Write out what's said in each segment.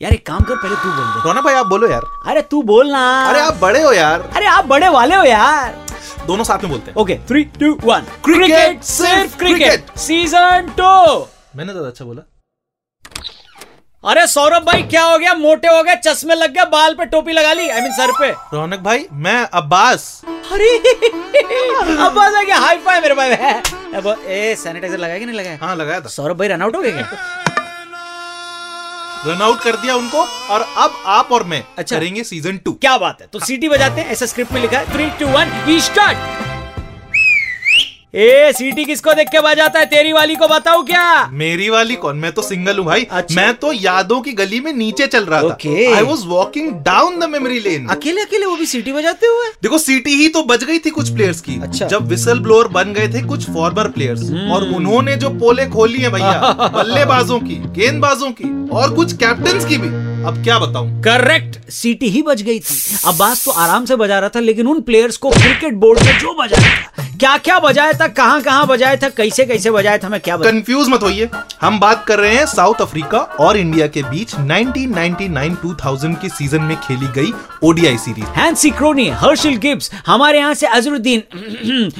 यार एक काम कर पहले तू बोल दे। रौनक भाई आप बोलो यार। अरे तू बोल ना। अरे आप बड़े हो यार। अरे आप बड़े वाले हो यार। दोनों साथ में बोलते हैं। Okay three two one Cricket, सिर्फ़ क्रिकेट सीज़न टू मैंने ज़्यादा अच्छा बोला। अरे सौरभ भाई क्या हो गया? मोटे हो गए चश्मे लग गए बाल पे टोपी लगा ली आई मीन सर पे। रौनक भाई मैं अब्बास। अरे अब आ गया। हाई फाई मेरे भाई। अब ए सैनिटाइजर लगाया कि नहीं लगाया? हाँ लगाया था। सौरभ भाई रन आउट हो गए क्या? रन आउट कर दिया उनको और अब आप और मैं अच्छा। करेंगे सीज़न टू क्या बात है? तो सीटी बजाते हैं ऐसा स्क्रिप्ट में लिखा है। थ्री टू वन स्टार्ट ए सीटी किसको देख के बजाता है? तेरी वाली को बताऊँ क्या? मेरी वाली कौन? मैं तो सिंगल हूँ भाई। अच्छा। मैं तो यादों की गली में नीचे चल रहा था। I was walking down the memory lane अकेले अकेले वो भी सीटी बजाते हुए? देखो सीटी ही तो बज गई थी कुछ प्लेयर्स की। अच्छा। जब विसल ब्लोअर बन गए थे कुछ फॉर्मर प्लेयर्स हम्म। और उन्होंने जो पोले खोली है भैया बल्लेबाजों की गेंदबाजों की और कुछ कैप्टन की भी। अब क्या बताऊँ? करेक्ट सीटी ही बज गई थी। अब्बास तो आराम से बजा रहा था लेकिन उन प्लेयर्स को क्रिकेट बोर्ड में जो बजाया था क्या क्या बजाया था कहाँ कहाँ बजाया था कैसे कैसे बजाया था मैं क्या कंफ्यूज मत होइए। हम बात कर रहे हैं साउथ अफ्रीका और इंडिया के बीच 1999-2000 के सीज़न में खेली गई ODI series Hansie Cronje Herschelle Gibbs हमारे यहाँ से अजरुद्दीन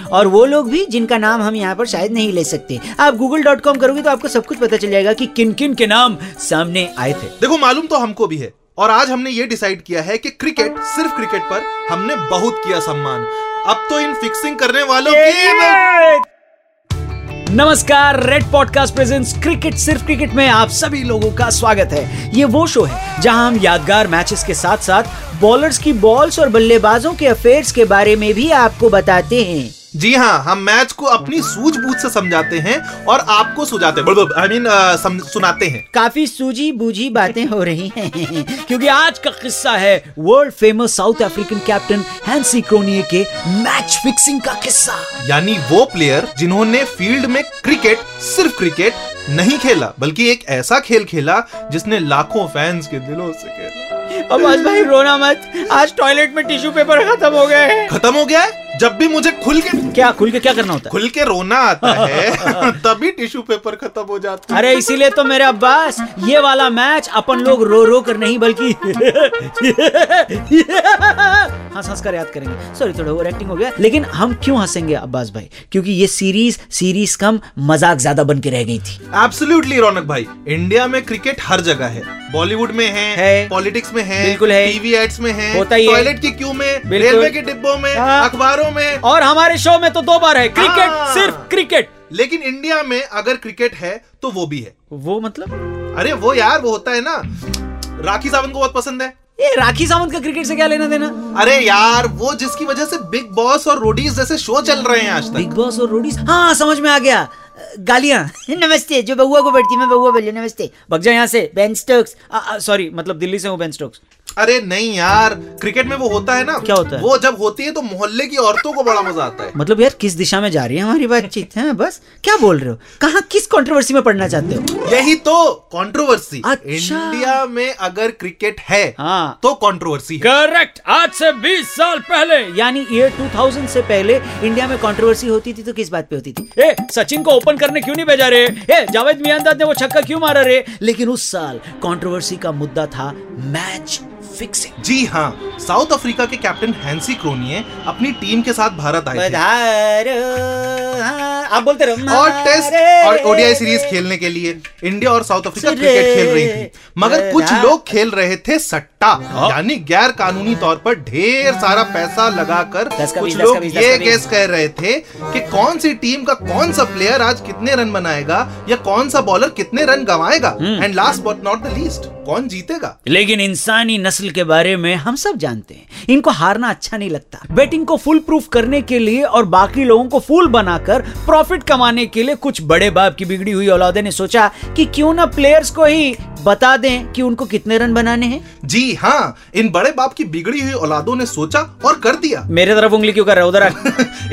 और वो लोग भी जिनका नाम हम यहाँ पर शायद नहीं ले सकते। आप गूगल डॉट कॉम करोगे तो आपको सब कुछ पता चल जाएगा कि किन किन के नाम सामने आए थे। देखो मालूम तो हमको भी है। और आज हमने ये डिसाइड किया है कि क्रिकेट सिर्फ़ क्रिकेट पर हमने बहुत किया सम्मान। अब तो इन फिक्सिंग करने वालों की नमस्कार रेड पॉडकास्ट प्रेजेंट्स क्रिकेट सिर्फ़ क्रिकेट में आप सभी लोगों का स्वागत है। ये वो शो है जहाँ हम यादगार मैचेस के साथ साथ बॉलर्स की बॉल्स और बल्लेबाजों के अफेयर्स के बारे में भी आपको बताते हैं। जी हाँ हम मैच को अपनी सूझबूझ से समझाते हैं और आपको सुझाते हैं। आई मीन सुनाते हैं। काफ़ी सूझी बूझी बातें हो रही हैं क्योंकि आज का किस्सा है world famous South African captain Hansie Cronje के मैच फिक्सिंग का किस्सा। यानी वो प्लेयर जिन्होंने फ़ील्ड में क्रिकेट सिर्फ़ क्रिकेट नहीं खेला बल्कि एक ऐसा खेल खेला जिसने लाखों फैंस के दिलों से खेला। अब आज भाई रोना मत। आज टॉयलेट में टिश्यू पेपर खत्म हो गए खत्म हो गया है? जब भी मुझे खुल के क्या खुल के क्या करना होता है? खुल के रोना आता है तभी टिश्यू पेपर खत्म हो जाता है। अरे इसीलिए तो मेरे अब्बास ये वाला मैच अपन लोग रो रो कर नहीं बल्कि हंस हंस कर याद करेंगे। सॉरी थोड़ा ओवर एक्टिंग हो गया। लेकिन हम क्यों हंसेंगे अब्बास भाई? क्योंकि ये सीरीज़ सीरीज़ कम मज़ाक ज़्यादा बन के रह गई थी। एब्सोल्युटली रौनक भाई। इंडिया में क्रिकेट हर जगह है। बॉलीवुड में है, है। पॉलिटिक्स में है बिल्कुल है। टीवी एड्स में है होता ही टॉयलेट की क्यू में रेलवे के डिब्बों में हाँ। में। और हमारे शो में तो दो बार है। क्रिकेट हाँ। सिर्फ़ क्रिकेट। लेकिन इंडिया में अगर क्रिकेट है तो वो भी है। वो मतलब? अरे वो यार वो होता है ना। राखी सावंत को बहुत पसंद है। ये राखी सावंत का क्रिकेट से क्या लेना देना? अरे यार वो जिसकी वजह से बिग बॉस और रोडीज जैसे शो चल रहे हैं आज तक। बिग बॉस और रोडीज हाँ समझ में आ गया। गालियाँ। नमस्ते जो बउआ को बैठती मैं बउआ बोलिए नमस्ते। भग जा यहाँ से बेन स्टोक्स सॉरी मतलब दिल्ली से हूँ बेन स्टोक्स अरे नहीं यार क्रिकेट में वो होता है ना क्या होता है? वो जब होती है तो मोहल्ले की औरतों को बड़ा मज़ा आता है। मतलब यार किस दिशा में जा रही है हमारी बातचीत है? बस क्या बोल रहे हो? कहाँ किस कंट्रोवर्सी में पढ़ना चाहते हो? यही तो कंट्रोवर्सी अच्छा। इंडिया में अगर क्रिकेट है हाँ। तो कंट्रोवर्सी करेक्ट आज से 20 साल पहले। यानी ईयर 2000 से पहले इंडिया में कंट्रोवर्सी होती थी तो किस बात पे होती थी? ए सचिन को ओपन करने क्यों नहीं भेजा रहे ए जावेद मियांदाद ने वो छक्का क्यों मारा रे? लेकिन उस साल कंट्रोवर्सी का मुद्दा था मैच फिक्सिंग जी हाँ साउथ अफ्रीका के कैप्टन हैंसी क्रोनिए अपनी टीम के साथ भारत आए थे। आप बोलते रहो और टेस्ट और ओडीआई सीरीज़ खेलने के लिए इंडिया और साउथ अफ्रीका क्रिकेट खेल रही थी। मगर कुछ लोग खेल रहे थे सट्टा यानी गैर कानूनी तौर पर ढेर सारा पैसा लगाकर कुछ लोग ये का बीस। गेस कर रहे थे कि कौन सी टीम का कौन सा प्लेयर आज कितने रन बनाएगा या कौन सा बॉलर कितने run गंवाएगा। And last but not the least कौन जीतेगा? लेकिन इंसानी नस्ल के बारे में हम सब जानते हैं। इनको हारना अच्छा नहीं लगता। बेटिंग को फुल प्रूफ करने के लिए और बाकी लोगों को फूल बनाकर प्रॉफिट कमाने के लिए कुछ बड़े बाप की बिगड़ी हुई औलादे ने सोचा कि क्यों ना प्लेयर्स को ही बता दें कि उनको कितने रन बनाने हैं। जी हाँ इन बड़े बाप की बिगड़ी हुई औलादों ने सोचा और कर दिया। मेरे तरफ़ उंगली क्यों कर रहे हो? उधर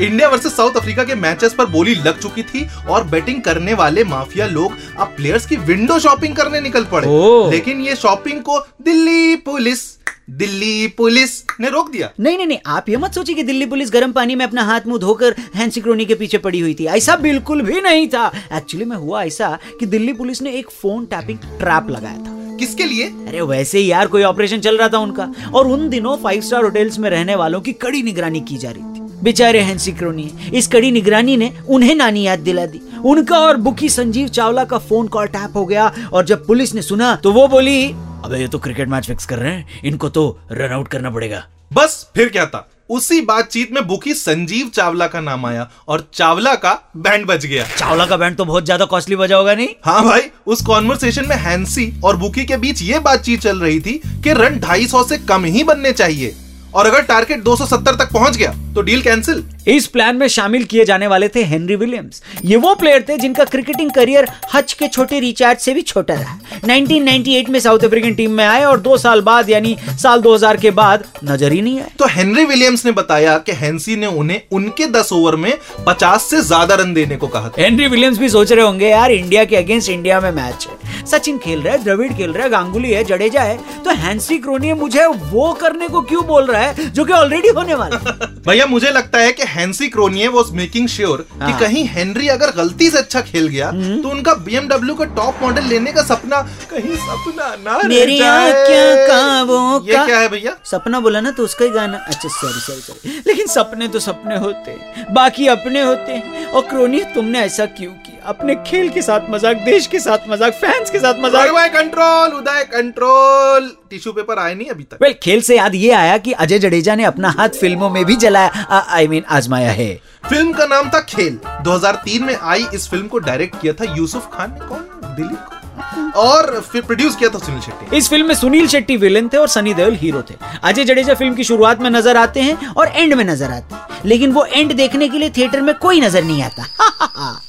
इंडिया वर्सेस साउथ अफ्रीका के मैचेस पर बोली लग चुकी थी और बैटिंग करने वाले माफिया लोग अब प्लेयर्स की विंडो शॉपिंग करने निकल पड़े। लेकिन ये शॉपिंग को दिल्ली पुलिस दिल्ली पुलिस ने रोक दिया। नहीं नहीं नहीं आप ये मत सोचिए कि दिल्ली पुलिस गर्म पानी में अपना हाथ मुँह धोकर हैंसी क्रोनी के पीछे पड़ी हुई थी। ऐसा बिल्कुल भी नहीं था। एक्चुअली में हुआ ऐसा कि दिल्ली पुलिस ने एक फ़ोन टैपिंग ट्रैप लगाया था। किसके लिए? अरे वैसे ही यार कोई ऑपरेशन चल रहा था उनका। और उन दिनों फाइव स्टार होटल्स में रहने वालों की कड़ी निगरानी की जा रही थी। बेचारे हैंसी क्रोनी इस कड़ी निगरानी ने उन्हें नानी याद दिला दी। उनका और बुकी संजीव चावला का फ़ोन कॉल टैप हो गया और जब पुलिस ने सुना तो वो बोली अबे ये तो क्रिकेट मैच फिक्स कर रहे हैं। इनको तो रन आउट करना पड़ेगा। बस फिर क्या था? उसी बातचीत में बुकी संजीव चावला का नाम आया और चावला का बैंड बज गया। चावला का बैंड तो बहुत ज़्यादा कॉस्टली बजा होगा नहीं? हाँ भाई उस कॉन्वर्सेशन में हैंसी और बुकी के बीच ये बातचीत चल रही थी कि रन ढाई सौ से कम ही बनने चाहिए। और अगर टारगेट 270 तक पहुँच गया तो डील कैंसिल इस प्लान में शामिल किए जाने वाले थे हेनरी विलियम्स ये वो प्लेयर थे जिनका क्रिकेटिंग करियर हच के छोटे रिचार्ज से भी छोटा रहा। 1998 में साउथ अफ्रीकन टीम में आए और दो साल बाद यानी साल 2000 के बाद नज़र ही नहीं आए। तो हेनरी विलियम्स ने बताया कि हैंसी ने उन्हें उनके 10 ओवर में 50 से ज़्यादा रन देने को कहा था। हेनरी विलियम्स भी सोच रहे होंगे यार इंडिया के अगेंस्ट इंडिया में मैच है। सचिन खेल रहा है द्रविड़ खेल रहा है गांगुली है जडेजा है। तो हैंसी क्रोनी मुझे वो करने को क्यों बोल रहा है? जो कि ऑलरेडी होने वाला भैया मुझे लगता है कि Hansie Cronje was making sure कि हाँ। कहीं हेनरी अगर गलती से अच्छा खेल गया हम्म। तो उनका बीएमडब्ल्यू का टॉप मॉडल लेने का सपना कहीं सपना ना मेरी। आँखें काबों ये का- क्या है भैया सपना बोला ना तो उसका ही गाना अच्छा सॉरी सॉरी सॉरी लेकिन सपने तो सपने होते बाकी अपने होते और क्रोनी तुमने ऐसा क्यों किया अपने खेल के साथ मज़ाक देश के साथ मज़ाक फैंस के साथ मज़ाक। Uday control Uday control tissue paper आए नहीं अभी तक। वेल खेल से याद ये आया कि अजय जडेजा ने अपना हाथ फ़िल्मों में भी जलाया आई मीन आजमाया है। फ़िल्म का नाम था खेल। 2003 में आई इस फ़िल्म को डायरेक्ट किया था यूसुफ खान ने। कौन? दिलीप को और फिर प्रोड्यूस किया था सुनील शेट्टी इस फ़िल्म में सुनील शेट्टी विलेन थे और सनी देओल हीरो थे। अजय जडेजा फ़िल्म की शुरुआत में नज़र आते हैं और एंड में नज़र आते हैं। लेकिन वो एंड देखने के लिए थिएटर में कोई नज़र नहीं आता।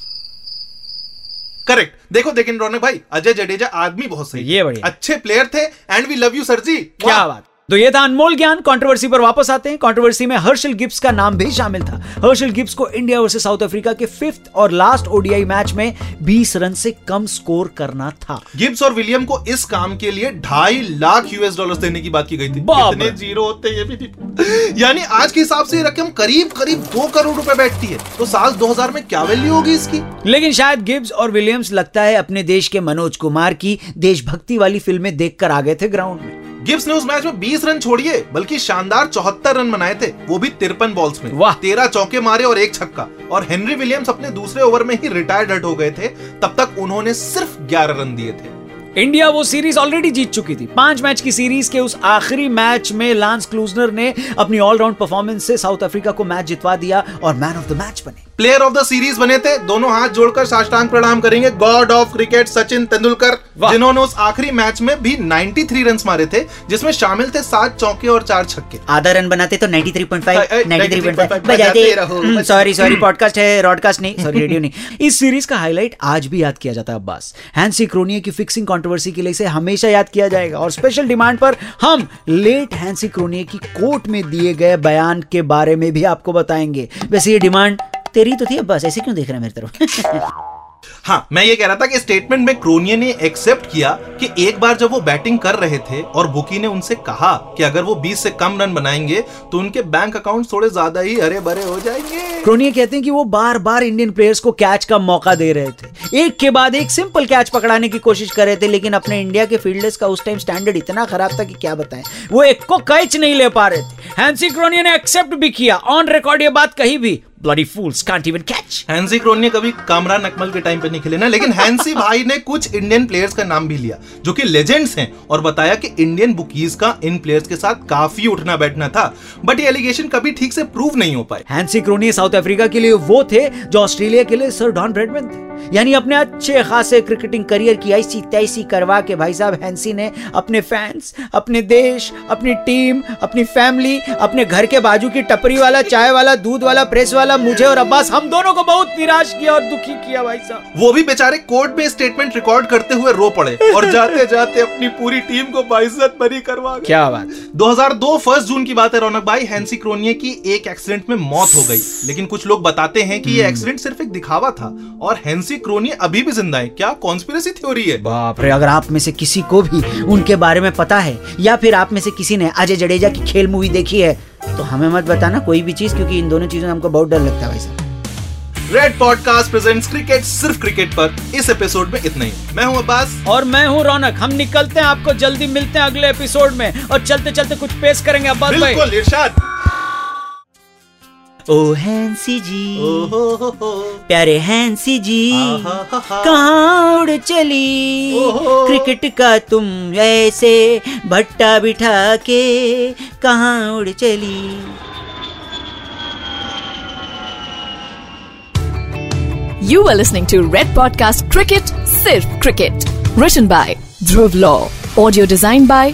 करेक्ट देखो देखिन रौनक भाई अजय जडेजा आदमी बहुत सही ये बढ़िया। अच्छे प्लेयर थे and we love you sir ji. क्या बात। तो ये था अनमोल ज्ञान कंट्रोवर्सी पर वापस आते हैं। कंट्रोवर्सी में हर्षल गिब्स का नाम भी शामिल था। हर्षल गिब्स को इंडिया वर्सेस साउथ अफ्रीका के फिफ्थ और लास्ट ओडीआई मैच में 20 रन से कम स्कोर करना था। गिब्स और विलियम को इस काम के लिए ढाई लाख यूएस डॉलर्स देने की बात की गई थी। कितने ज़ीरो होते ये भी यानी आज के हिसाब से रकम करीब करीब दो करोड़ रुपए बैठती है। तो साल 2000 में क्या वैल्यू होगी इसकी? लेकिन शायद गिब्स और विलियम्स लगता है अपने देश के मनोज कुमार की देशभक्ति वाली फ़िल्में देखकर आ गए थे ग्राउंड में। गिब्स ने उस मैच में 20 रन छोड़िए बल्कि शानदार चौहत्तर रन बनाए थे वो भी तिरपन बॉल्स में। वाह। तेरह चौके मारे और एक छक्का। और हेनरी विलियम्स अपने दूसरे ओवर में ही रिटायर्ड हट हो गए थे तब तक उन्होंने सिर्फ़ 11 रन दिए थे। इंडिया वो सीरीज़ ऑलरेडी जीत चुकी थी। पाँच मैच की सीरीज़ के उस आखिरी मैच में लांस क्लूजनर ने अपनी ऑलराउंड परफॉर्मेंस से साउथ अफ्रीका को मैच जितवा दिया और मैन ऑफ़ द मैच बने। प्लेयर ऑफ़ द सीरीज़ बने थे। दोनों हाथ जोड़कर साष्टांग प्रणाम करेंगे। God of cricket Sachin Tendulkar जिन्होंने उस आखिरी मैच में भी 93 रन मारे थे जिसमें शामिल थे सात चौके और चार छक्के। आधा रन बनाते तो 93.5 अ, अ, 93.5 बजाते। सॉरी सॉरी पॉडकास्ट है ब्रॉडकास्ट नहीं सॉरी रेडियो नहीं। इस सीरीज़ का हाईलाइट आज भी याद किया जाता है अब्बास। हैंसी क्रोनिया की फिक्सिंग कंट्रोवर्सी के लिए इसे हमेशा याद किया जाएगा। और स्पेशल डिमांड पर हम लेट हैंसी क्रोनिया की कोर्ट में दिए गए बयान के बारे में भी आपको बताएँगे। वैसे ये डिमांड तेरी तो थी अब्बास ऐसे क्यों देख रहे हैं मेरी तरफ़? हाँ मैं ये कह रहा था कि स्टेटमेंट में क्रोनिये ने एक्सेप्ट किया कि एक बार जब वो बैटिंग कर रहे थे और बुकी ने उनसे कहा कि अगर वो 20 से कम रन बनाएँगे तो उनके बैंक अकाउंट थोड़े ज़्यादा ही हरे भरे हो जाएँगे। क्रोनिया कहते हैं कि वो बार बार इंडियन प्लेयर्स को कैच का मौका दे रहे थे। एक के बाद एक सिंपल कैच पकड़ाने की कोशिश कर रहे थे लेकिन अपने इंडिया के फील्डर्स का उस टाइम स्टैंडर्ड इतना खराब था कि क्या बताएँ? वो एक को कैच नहीं ले पा रहे थे। हैंसी क्रोनिया ने एक्सेप्ट भी किया। ऑन रिकॉर्ड ये बात कही भी। Bloody fools can't even catch Hansie Cronje कभी कामरान अकमल के टाइम पे नहीं खेले ना लेकिन हैंसी भाई ने कुछ इंडियन प्लेयर्स का नाम भी लिया जो कि लेजेंड्स हैं और बताया कि इंडियन बुकीज का इन प्लेयर्स के साथ काफ़ी उठना बैठना था। बट ये एलिगेशन कभी ठीक से प्रूव नहीं हो पाए। हैंसी क्रोनिया साउथ अफ्रीका के लिए वो थे जो ऑस्ट्रेलिया के लिए सर डॉन ब्रेडमैन थे। यानी अपने अच्छे खासे क्रिकेटिंग करियर की ऐसी तैसी करवा के भाई साहब हैंसी ने अपने फैंस अपने देश अपनी टीम अपनी फैमिली अपने घर के बाजू की टपरी वाला चाय वाला दूध वाला प्रेस वाला मुझे और अब्बास हम दोनों को बहुत निराश किया और दुखी किया भाई साहब। वो भी बेचारे कोर्ट में स्टेटमेंट रिकॉर्ड करते हुए रो पड़े और जाते जाते अपनी पूरी टीम को बाइज्जत बरी करवा क्या बात। 2002 फ़र्स्ट जून की बात है रौनक भाई हैंसी क्रोनिये की एक एक्सीडेंट में मौत हो गई। लेकिन कुछ लोग बताते हैं कि ये एक्सीडेंट सिर्फ़ एक दिखावा था और हैंसी क्रोनिये अभी भी ज़िंदा है? क्या कॉन्स्पिरसी थ्योरी है? बाप रे अगर आप में से किसी को भी उनके बारे में पता है या फिर आप में से किसी ने अजय जडेजा की खेल मूवी देखी है तो हमें मत बताना कोई भी चीज़ क्योंकि इन दोनों चीज़ों में हमको बहुत डर लगता है भाई साहब। रेड पॉडकास्ट प्रेजेंट्स क्रिकेट सिर्फ़ क्रिकेट पर। इस एपिसोड में इतना ही। मैं हूँ अब्बास। और मैं हूँ रौनक। हम निकलते हैं आपको जल्दी मिलते हैं अगले एपिसोड में। और चलते चलते कुछ पेश करेंगे अब्बास भाई। बिल्कुल इरशाद। ओ हैंसी जी ओहो हो हो प्यारे हैंसी जी। कहाँ उड़ चली क्रिकेट का तुम ऐसे भट्टा बिठा के कहाँ उड़ चली You were listening to Red Podcast Cricket, Sirf Cricket. Written by Dhruv Law. Audio designed by